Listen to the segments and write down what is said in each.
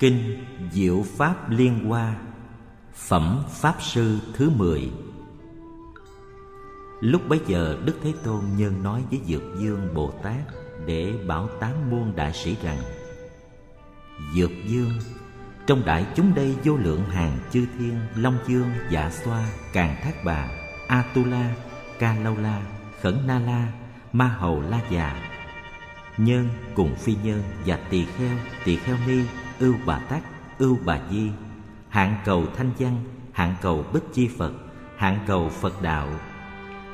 Kinh Diệu Pháp Liên Hoa Phẩm Pháp Sư thứ 10 Lúc bấy giờ Đức Thế Tôn nhân nói với Dược Dương Bồ Tát Để bảo tám muôn đại sĩ rằng Dược Dương Trong đại chúng đây vô lượng hàng chư thiên Long Dương, Dạ Xoa, Càng Thác Bà Atula, Ca Lâu La, Khẩn Na La, Ma Hầu La Già Nhân cùng phi nhân và tỳ kheo, tỳ kheo ni, ưu bà tát, ưu bà di Hạng cầu thanh văn, hạng cầu bích chi Phật, hạng cầu Phật đạo.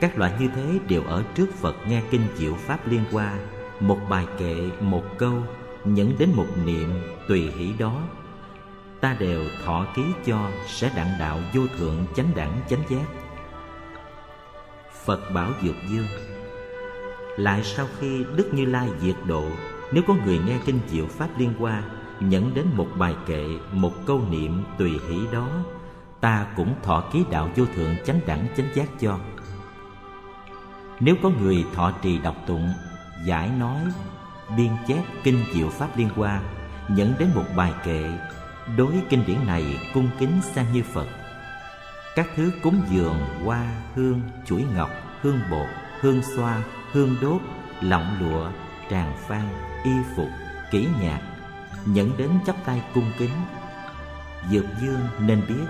Các loại như thế đều ở trước Phật nghe kinh diệu Pháp liên hoa. Một bài kệ, một câu, nhẫn đến một niệm tùy hỷ đó. Ta đều thọ ký cho sẽ đặng đạo vô thượng chánh đẳng chánh giác. Phật bảo Dược Dương Lại sau khi Đức Như Lai diệt độ Nếu có người nghe kinh diệu Pháp Liên Hoa Nhẫn đến một bài kệ, một câu niệm tùy hỷ đó. Ta cũng thọ ký đạo vô thượng chánh đẳng chánh giác cho. Nếu có người thọ trì đọc tụng Giải nói, biên chép kinh diệu Pháp Liên Hoa Nhẫn đến một bài kệ Đối kinh điển này cung kính sang như Phật. Các thứ cúng dường hoa hương chuỗi ngọc hương bột hương xoa hương đốt lọng lụa tràng phan y phục kỹ nhạc nhẫn đến chắp tay cung kính. Dược dương nên biết,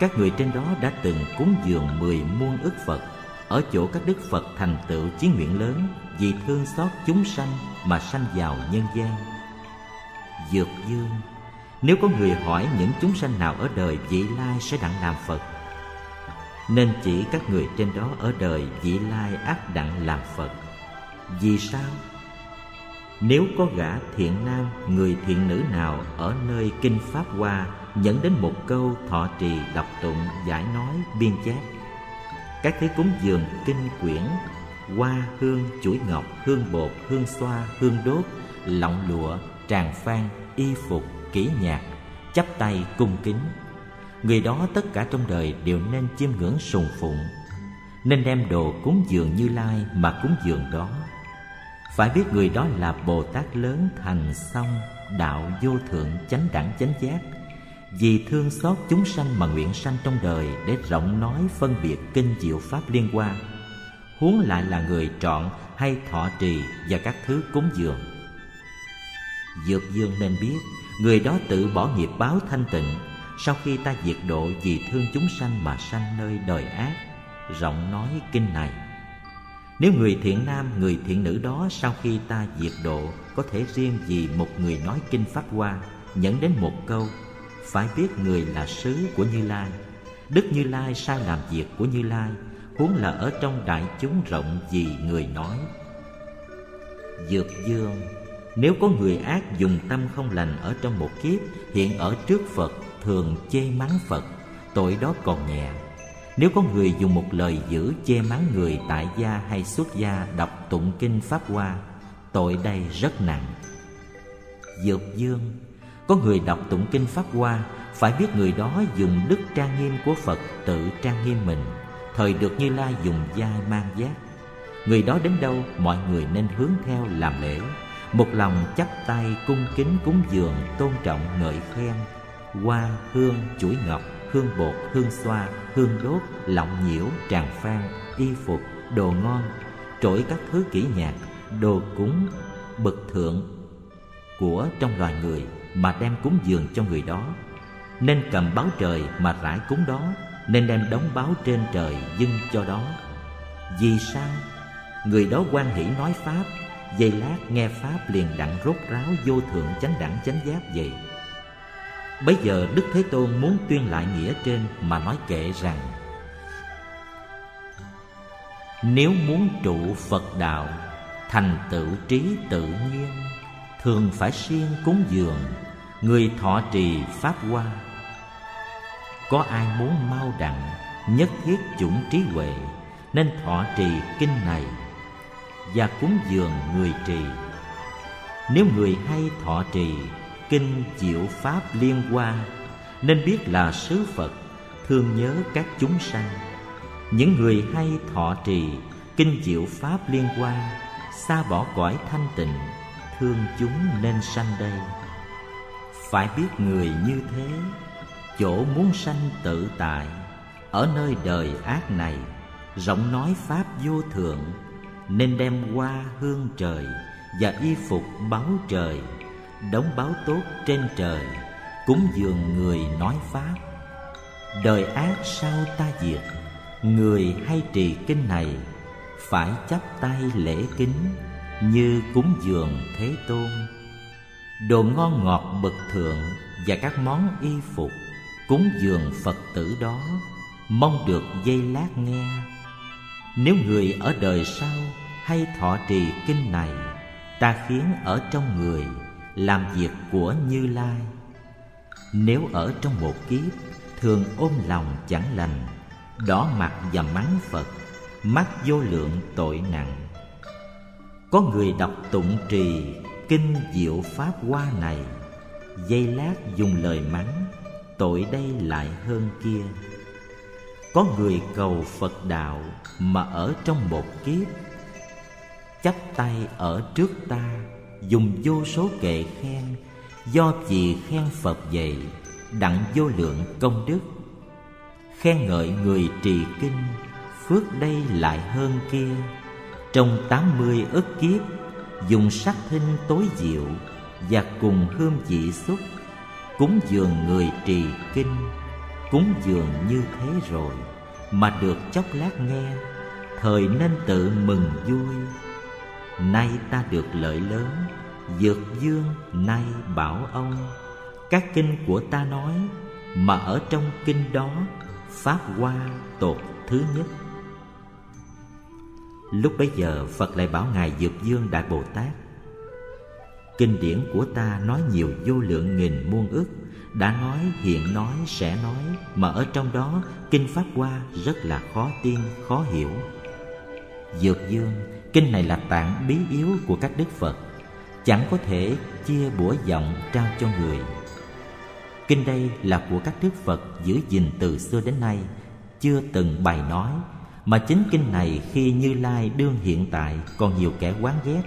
các người trên đó đã từng cúng dường mười muôn ức phật ở chỗ các đức phật thành tựu chí nguyện lớn vì thương xót chúng sanh mà sanh vào nhân gian. Dược dương, nếu có người hỏi những chúng sanh nào ở đời vị lai sẽ đặng làm phật, nên chỉ các người trên đó ở đời vị lai ác đặng làm Phật. Vì sao? Nếu có gã thiện nam, người thiện nữ nào ở nơi kinh Pháp Hoa Dẫn đến một câu thọ trì, đọc tụng, giải nói, biên chép? Các thế cúng dường kinh quyển, hoa, hương, chuỗi ngọc, hương bột, hương xoa, hương đốt, lọng lụa, tràng phan, y phục, kỹ nhạc Chắp tay cung kính. Người đó tất cả trong đời đều nên chiêm ngưỡng sùng phụng nên đem đồ cúng dường như lai mà cúng dường đó phải biết người đó là bồ tát lớn thành xong đạo vô thượng, chánh đẳng, chánh giác. Vì thương xót chúng sanh mà nguyện sanh trong đời để rộng nói, phân biệt, kinh diệu pháp liên quan. Huống lại là người trọn hay thọ trì và các thứ cúng dường. Dược dương nên biết, người đó tự bỏ nghiệp báo thanh tịnh. Sau khi ta diệt độ vì thương chúng sanh mà sanh nơi đời ác, rộng nói kinh này nếu người thiện nam, người thiện nữ đó sau khi ta diệt độ, có thể riêng vì một người nói kinh pháp hoa, nhẫn đến một câu, phải biết người là sứ của như lai. Đức như lai sai làm việc của như lai? Huống là ở trong đại chúng rộng vì người nói. Dược dương, nếu có người ác dùng tâm không lành ở trong một kiếp, hiện ở trước phật, thường chê mắng Phật, Tội đó còn nhẹ. Nếu có người dùng một lời dữ che mắng người tại gia hay xuất gia đọc tụng kinh Pháp Hoa, Tội đây rất nặng. Dược dương, Có người đọc tụng kinh Pháp Hoa, Phải biết người đó dùng đức trang nghiêm của Phật tự trang nghiêm mình, Thời được Như Lai dùng vai mang giác Người đó đến đâu, mọi người nên hướng theo làm lễ. Một lòng chắp tay cung kính cúng dường tôn trọng ngợi khen, hoa hương chuỗi ngọc hương bột, hương xoa, hương đốt, lọng nhiễu, tràng phan, y phục, đồ ngon, trỗi các thứ kỹ nhạc, đồ cúng, bậc thượng của trong loài người mà đem cúng dường cho người đó. Nên cầm báo trời mà rải cúng đó, nên đem đóng báo trên trời dâng cho đó. Vì sao? Người đó quan hỷ nói pháp, giây lát nghe pháp liền đặng rốt ráo vô thượng chánh đẳng chánh giác vậy. Bây giờ Đức Thế Tôn muốn tuyên lại nghĩa trên mà nói kệ rằng, Nếu muốn trụ Phật đạo, Thành tựu trí tự nhiên, Thường phải siêng cúng dường, Người thọ trì Pháp Hoa. Có ai muốn mau đặng, Nhất thiết chủng trí huệ, Nên thọ trì kinh này Và cúng dường người trì? Nếu người hay thọ trì kinh diệu pháp liên quan, nên biết là sứ phật thương nhớ các chúng sanh. Những người hay thọ trì kinh diệu pháp liên quan, xa bỏ cõi thanh tịnh, thương chúng nên sanh đây. Phải biết người như thế, chỗ muốn sanh tự tại, ở nơi đời ác này rộng nói pháp vô thượng, nên đem qua hương trời và y phục báo trời đóng báo tốt trên trời, cúng dường người nói pháp. Đời ác sao ta diệt, người hay trì kinh này phải chắp tay lễ kính như cúng dường thế tôn. Đồ ngon ngọt bậc thượng và các món y phục cúng dường phật tử đó mong được dây lát nghe. Nếu người ở đời sau hay thọ trì kinh này, ta khiến ở trong người làm việc của như lai. Nếu ở trong một kiếp, thường ôm lòng chẳng lành, đỏ mặt và mắng phật, mắc vô lượng tội nặng. Có người đọc tụng trì kinh diệu pháp hoa này, dây lát dùng lời mắng, tội đây lại hơn kia. Có người cầu phật đạo mà ở trong một kiếp, chắp tay ở trước ta dùng vô số kệ khen, do vì khen phật dạy, đặng vô lượng công đức. Khen ngợi người trì kinh, phước đây lại hơn kia. Trong tám mươi ức kiếp, dùng sắc thinh tối diệu và cùng hương vị xúc, cúng dường người trì kinh. Cúng dường như thế rồi mà được chốc lát nghe, thời nên tự mừng vui nay ta được lợi lớn, dược dương nay bảo ông. Các kinh của ta nói, mà ở trong kinh đó, pháp hoa tột thứ nhất. Lúc bấy giờ phật lại bảo ngài dược dương đại bồ tát, kinh điển của ta nói nhiều vô lượng nghìn muôn ức, đã nói hiện nói sẽ nói, mà ở trong đó kinh pháp hoa rất là khó tiên khó hiểu. Dược dương kinh này là tạng bí yếu của các đức phật, chẳng có thể chia bủa giọng trao cho người. Kinh đây là của các đức phật giữ gìn từ xưa đến nay, chưa từng bày nói, mà chính kinh này khi như lai đương hiện tại còn nhiều kẻ quán ghét,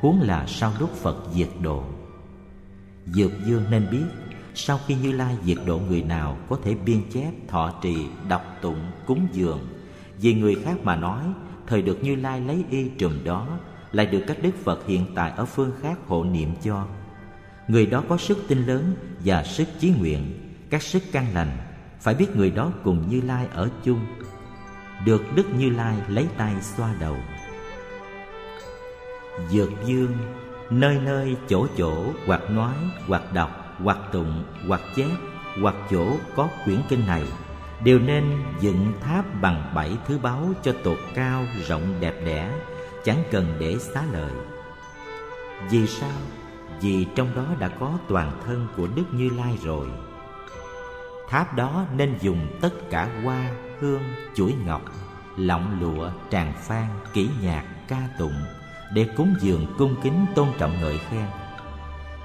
huống là sau lúc phật diệt độ. Dược dương nên biết, sau khi như lai diệt độ người nào có thể biên chép, thọ trì, đọc tụng, cúng dường, vì người khác mà nói thời được như lai lấy y trùm đó, lại được các đức phật hiện tại ở phương khác hộ niệm cho. Người đó có sức tin lớn và sức chí nguyện, các sức căn lành, phải biết người đó cùng như lai ở chung. Được đức như lai lấy tay xoa đầu. Dược dương, nơi nơi chỗ chỗ, hoặc nói, hoặc đọc, hoặc tụng, hoặc chép, hoặc chỗ có quyển kinh này đều nên dựng tháp bằng bảy thứ báu cho tột cao, rộng, đẹp đẽ, chẳng cần để xá lợi. Vì sao? Vì trong đó đã có toàn thân của đức như lai rồi. Tháp đó nên dùng tất cả hoa, hương, chuỗi ngọc, lọng lụa, tràng phan kỹ nhạc, ca tụng để cúng dường cung kính tôn trọng ngợi khen.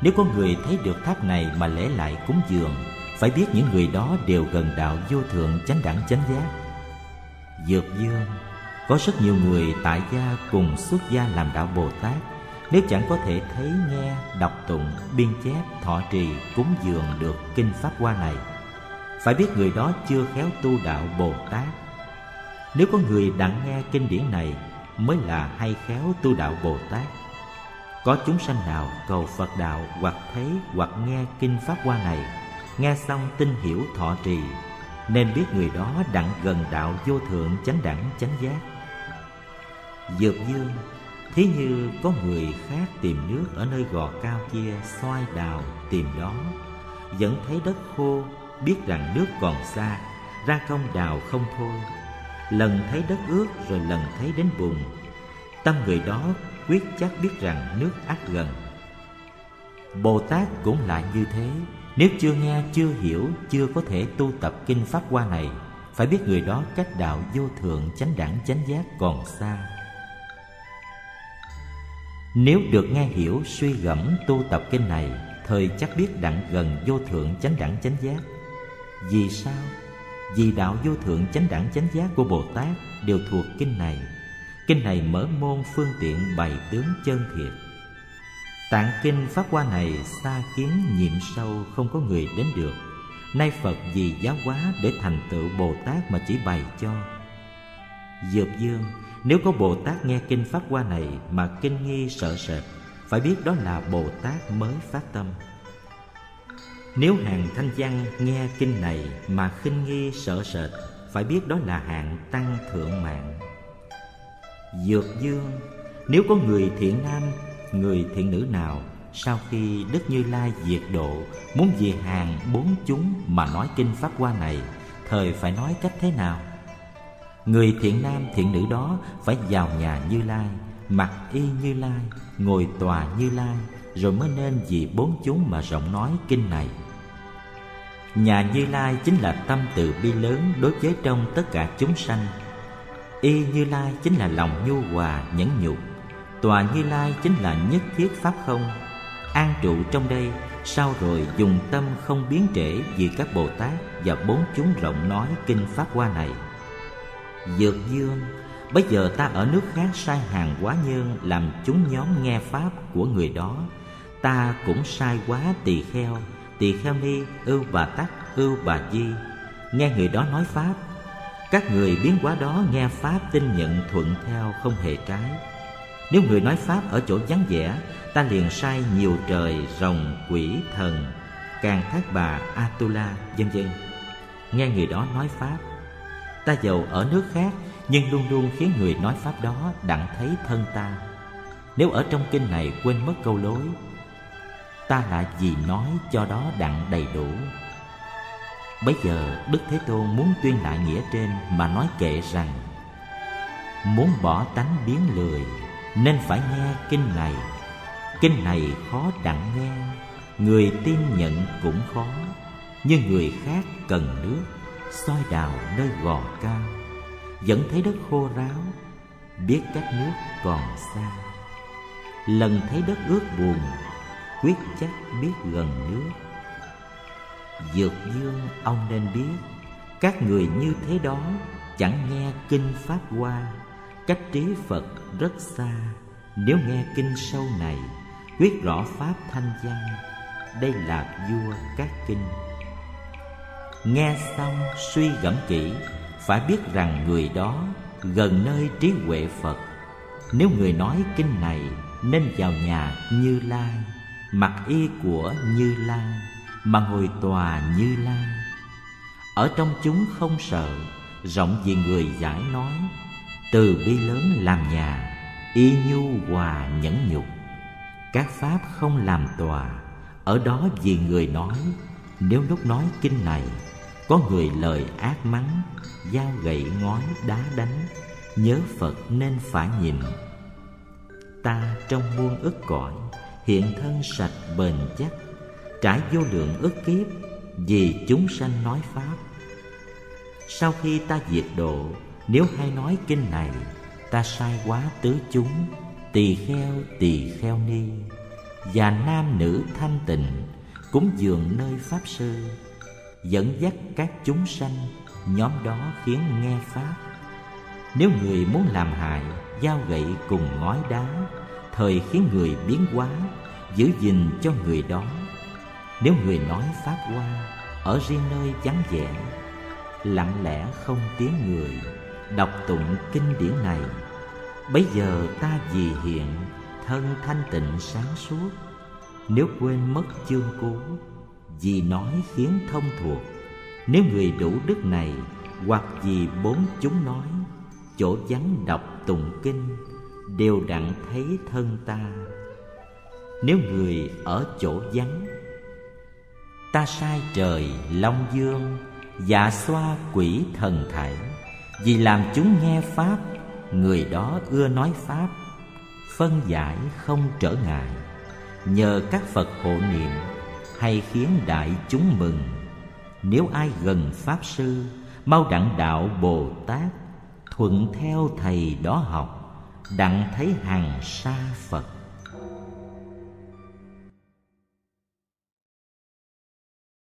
Nếu có người thấy được tháp này mà lễ lại cúng dường phải biết những người đó đều gần đạo vô thượng chánh đẳng chánh giác. Dược dương, có rất nhiều người tại gia cùng xuất gia làm đạo bồ tát. Nếu chẳng có thể thấy, nghe, đọc tụng, biên chép, thọ trì, cúng dường được kinh pháp hoa này, phải biết người đó chưa khéo tu đạo bồ tát. Nếu có người đặng nghe kinh điển này, mới là hay khéo tu đạo bồ tát. Có chúng sanh nào cầu phật đạo hoặc thấy hoặc nghe kinh pháp hoa này nghe xong tin hiểu thọ trì, nên biết người đó đặng gần đạo vô thượng chánh đẳng chánh giác. Dược dương, thí như có người khác tìm nước ở nơi gò cao kia xoay đào tìm đó, vẫn thấy đất khô, biết rằng nước còn xa, ra công đào không thôi. Lần thấy đất ướt rồi lần thấy đến bùn, tâm người đó quyết chắc biết rằng nước ắt gần. Bồ tát cũng lại như thế nếu chưa nghe, chưa hiểu, chưa có thể tu tập kinh pháp qua này, phải biết người đó cách đạo vô thượng, chánh đẳng, chánh giác còn xa. Nếu được nghe hiểu, suy gẫm tu tập kinh này, thời chắc biết đặng gần vô thượng, chánh đẳng, chánh giác. Vì sao? Vì đạo vô thượng, chánh đẳng, chánh giác của bồ tát đều thuộc kinh này. Kinh này mở môn phương tiện bày tướng chân thiệt. Tạng kinh Pháp Hoa này xa kiến nhiệm sâu không có người đến được. Nay Phật vì giáo hóa để thành tựu Bồ Tát mà chỉ bày cho. Dược dương, Nếu có Bồ Tát nghe kinh Pháp Hoa này mà kinh nghi sợ sệt, Phải biết đó là Bồ Tát mới phát tâm. Nếu hàng thanh văn nghe kinh này mà khinh nghi sợ sệt, Phải biết đó là hạng tăng thượng mạng. Dược dương, Nếu có người thiện nam người thiện nữ nào sau khi Đức Như Lai diệt độ, muốn về hàng bốn chúng mà nói kinh Pháp Hoa này, thời phải nói cách thế nào? Người thiện nam, thiện nữ đó phải vào nhà Như Lai, mặc y Như Lai, ngồi tòa Như Lai, rồi mới nên vì bốn chúng mà rộng nói kinh này. Nhà Như Lai chính là tâm từ bi lớn đối với trong tất cả chúng sanh. Y Như Lai chính là lòng nhu hòa nhẫn nhục Tòa Như Lai chính là nhất thiết Pháp không? An trụ trong đây Sau rồi dùng tâm không biến trễ Vì các Bồ Tát và bốn chúng rộng nói Kinh Pháp Hoa này? Dược dương Bây giờ ta ở nước khác sai hàng quá nhân Làm chúng nhóm nghe Pháp của người đó. Ta cũng sai quá tỳ kheo Tỳ kheo ni, ưu bà tắc, ưu bà di. Nghe người đó nói Pháp Các người biến quá đó nghe Pháp tin nhận thuận theo không hề trái nếu người nói Pháp ở chỗ vắng vẻ Ta liền sai nhiều trời, rồng, quỷ, thần Càng thác bà, Atula, vân vân. Nghe người đó nói Pháp Ta giàu ở nước khác Nhưng luôn luôn khiến người nói Pháp đó đặng thấy thân ta. Nếu ở trong kinh này quên mất câu lối Ta lại gì nói cho đó đặng đầy đủ. Bây giờ Đức Thế Tôn muốn tuyên lại nghĩa trên Mà nói kệ rằng Muốn bỏ tánh biến lười nên phải nghe kinh này. Kinh này khó đặng nghe, người tin nhận cũng khó. Nhưng người khác cần nước, soi đào nơi gò cao. Vẫn thấy đất khô ráo, biết cách nước còn xa. Lần thấy đất ướt buồn, quyết chắc biết gần nước. Dược dương ông nên biết, các người như thế đó chẳng nghe kinh pháp hoa cách trí phật rất xa. Nếu nghe kinh sâu này quyết rõ pháp thanh văn, đây là vua các kinh. Nghe xong, suy gẫm kỹ, phải biết rằng người đó gần nơi trí huệ phật. Nếu người nói kinh này, nên vào nhà như lai, mặc y của như lai, mà ngồi tòa như lai. Ở trong chúng không sợ, rộng vì người giải nói từ bi lớn làm nhà, y nhu hòa nhẫn nhục. Các pháp không làm tòa, ở đó vì người nói. Nếu lúc nói kinh này, có người lời ác mắng, dao gậy ngói đá đánh, nhớ phật nên phải nhìn. Ta trong muôn ức cõi, hiện thân sạch bền chắc, trải vô lượng ức kiếp, vì chúng sanh nói pháp. Sau khi ta diệt độ nếu hay nói kinh này, Ta sai quá tứ chúng, Tỳ kheo tỳ kheo ni. Và nam nữ thanh tịnh Cúng dường nơi Pháp Sư, Dẫn dắt các chúng sanh, Nhóm đó khiến nghe Pháp. Nếu người muốn làm hại, giao gậy cùng ngói đá, Thời khiến người biến hóa, Giữ gìn cho người đó. Nếu người nói Pháp qua, Ở riêng nơi vắng vẻ, Lặng lẽ không tiếng người đọc tụng kinh điển này Bấy giờ ta vì hiện thân thanh tịnh sáng suốt. Nếu quên mất chương cú vì nói khiến thông thuộc. Nếu người đủ đức này hoặc vì bốn chúng nói, chỗ vắng đọc tụng kinh đều đặng thấy thân ta. Nếu người ở chỗ vắng, ta sai trời, long dương dạ xoa quỷ thần thảy vì làm chúng nghe Pháp, Người đó ưa nói Pháp. Phân giải không trở ngại, Nhờ các Phật hộ niệm Hay khiến đại chúng mừng. Nếu ai gần Pháp Sư, Mau đặng đạo Bồ Tát, Thuận theo thầy đó học, Đặng thấy hằng sa Phật.